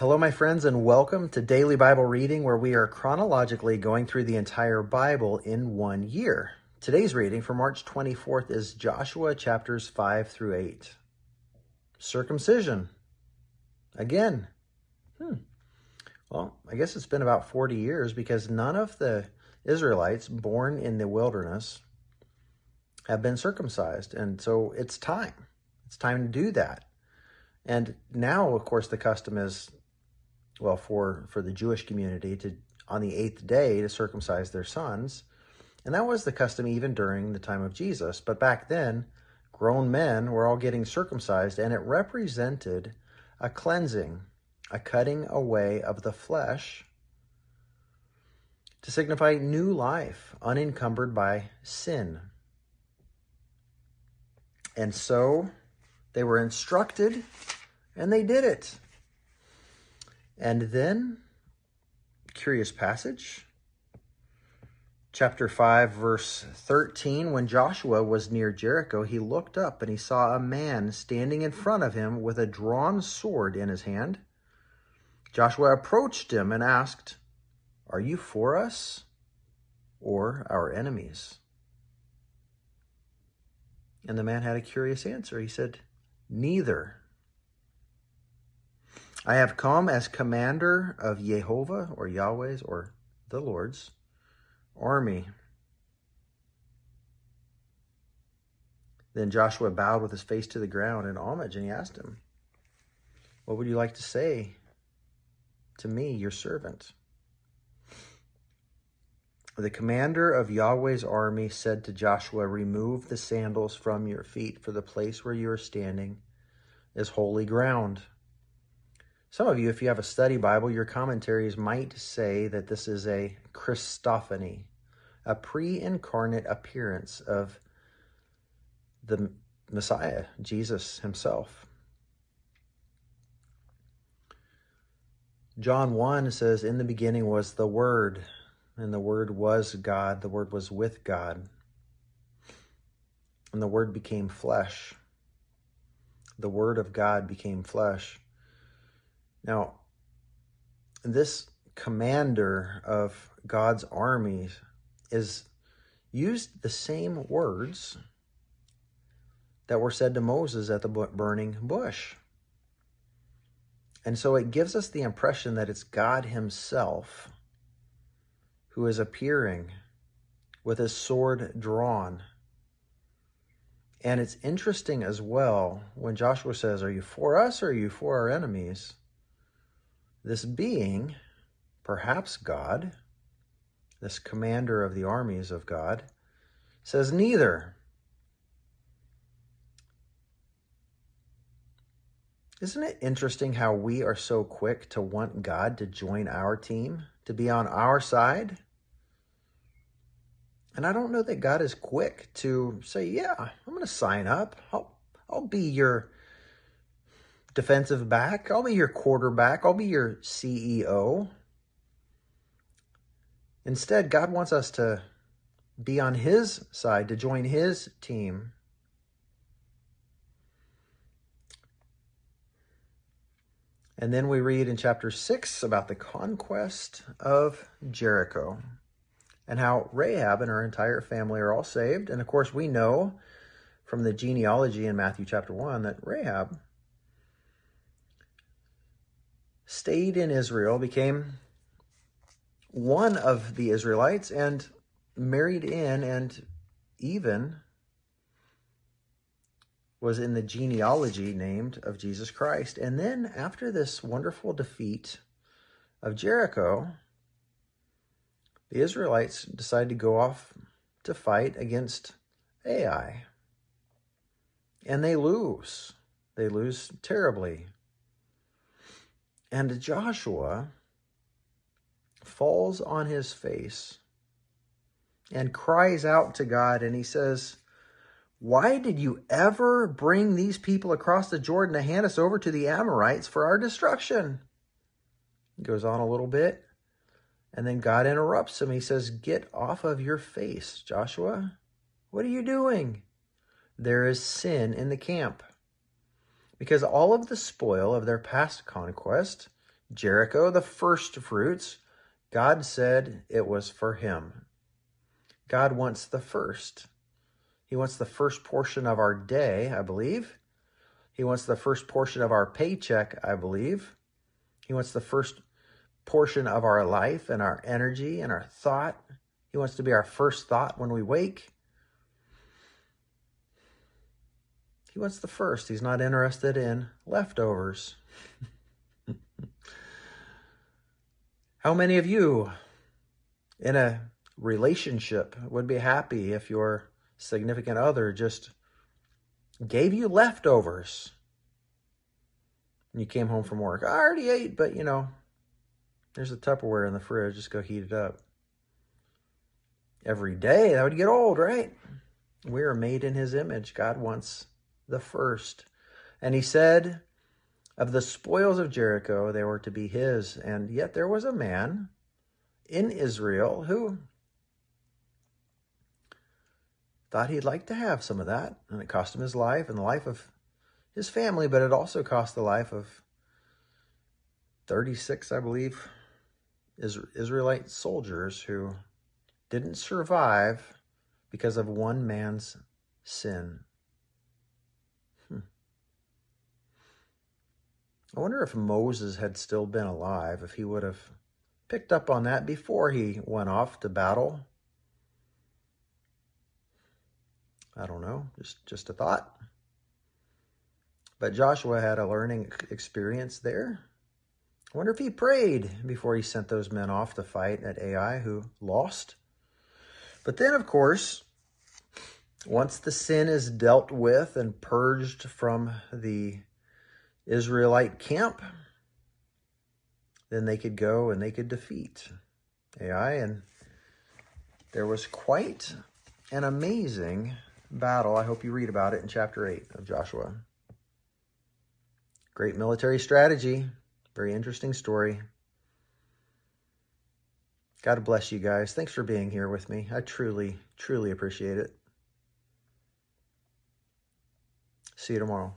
Hello, my friends, and welcome to Daily Bible Reading, where we are chronologically going through the entire Bible in one year. Today's reading for March 24th is Joshua chapters 5 through 8. Circumcision. Again. Hmm. Well, I guess it's been about 40 years because none of the Israelites born in the wilderness have been circumcised. And so it's time. It's time to do that. And now, of course, the custom is, well, for, for the Jewish community to, on the eighth day, to circumcise their sons. And that was the custom even during the time of Jesus. But back then, grown men were all getting circumcised, and it represented a cleansing, a cutting away of the flesh to signify new life, unencumbered by sin. And so they were instructed and they did it. And then, curious passage, chapter 5, verse 13. When Joshua was near Jericho, he looked up and he saw a man standing in front of him with a drawn sword in his hand. Joshua approached him and asked, Are you for us or our enemies? And the man had a curious answer. He said, Neither. I have come as commander of Jehovah or Yahweh's or the Lord's army. Then Joshua bowed with his face to the ground in homage and he asked him, What would you like to say to me, your servant? The commander of Yahweh's army said to Joshua, Remove the sandals from your feet, for the place where you are standing is holy ground. Some of you, if you have a study Bible, your commentaries might say that this is a Christophany, a pre incarnate appearance of the Messiah, Jesus himself. John 1 says, In the beginning was the Word and the Word was God, the Word was with God, and the Word became flesh. The Word of God became flesh. Now, this commander of God's armies is used the same words that were said to Moses at the burning bush. And so it gives us the impression that it's God Himself who is appearing with his sword drawn. And it's interesting as well when Joshua says, Are you for us or are you for our enemies? This being, perhaps God, this commander of the armies of God, says, Neither. Isn't it interesting how we are so quick to want God to join our team? to be on our side. And I don't know that God is quick to say, yeah, I'm going to sign up. I'll, I'll be your defensive back. I'll be your quarterback. I'll be your CEO. Instead, God wants us to be on his side, to join his team. And then we read in chapter 6 about the conquest of Jericho and how Rahab and her entire family are all saved. And of course, we know from the genealogy in Matthew chapter 1 that Rahab stayed in Israel, became one of the Israelites, and married in and even was in the genealogy named of Jesus Christ. And then after this wonderful defeat of Jericho, the Israelites decide to go off to fight against Ai. And they lose. They lose terribly. And Joshua falls on his face and cries out to God, and he says, why did you ever bring these people across the Jordan to hand us over to the Amorites for our destruction? He goes on a little bit, and then God interrupts him. He says, Get off of your face, Joshua. What are you doing? There is sin in the camp. Because all of the spoil of their past conquest Jericho, the first fruits, God said it was for him. God wants the first. He wants the first portion of our day, I believe. He wants the first portion of our paycheck, I believe. He wants the first portion of our life and our energy and our thought. He wants to be our first thought when we wake. Wants the first. He's not interested in leftovers. How many of you in a relationship would be happy if your significant other just gave you leftovers? And you came home from work. I already ate, but you know, there's a Tupperware in the fridge. Just go heat it up. Every day, that would get old, right? We are made in his image. God wants the first. And he said, Of the spoils of Jericho, they were to be his. And yet there was a man in Israel who thought he'd like to have some of that. And it cost him his life and the life of his family, but it also cost the life of 36, I believe, Israelite soldiers who didn't survive because of one man's sin. I wonder if Moses had still been alive, if he would have picked up on that before he went off to battle. I don't know, just just a thought. But Joshua had a learning experience there. I wonder if he prayed before he sent those men off to fight at Ai who lost. But then, of course, once the sin is dealt with and purged from the Israelite camp, then they could go and they could defeat Ai. And there was quite an amazing battle. I hope you read about it in chapter 8 of Joshua. Great military strategy. Very interesting story. God bless you guys. Thanks for being here with me. I truly, truly appreciate it. See you tomorrow.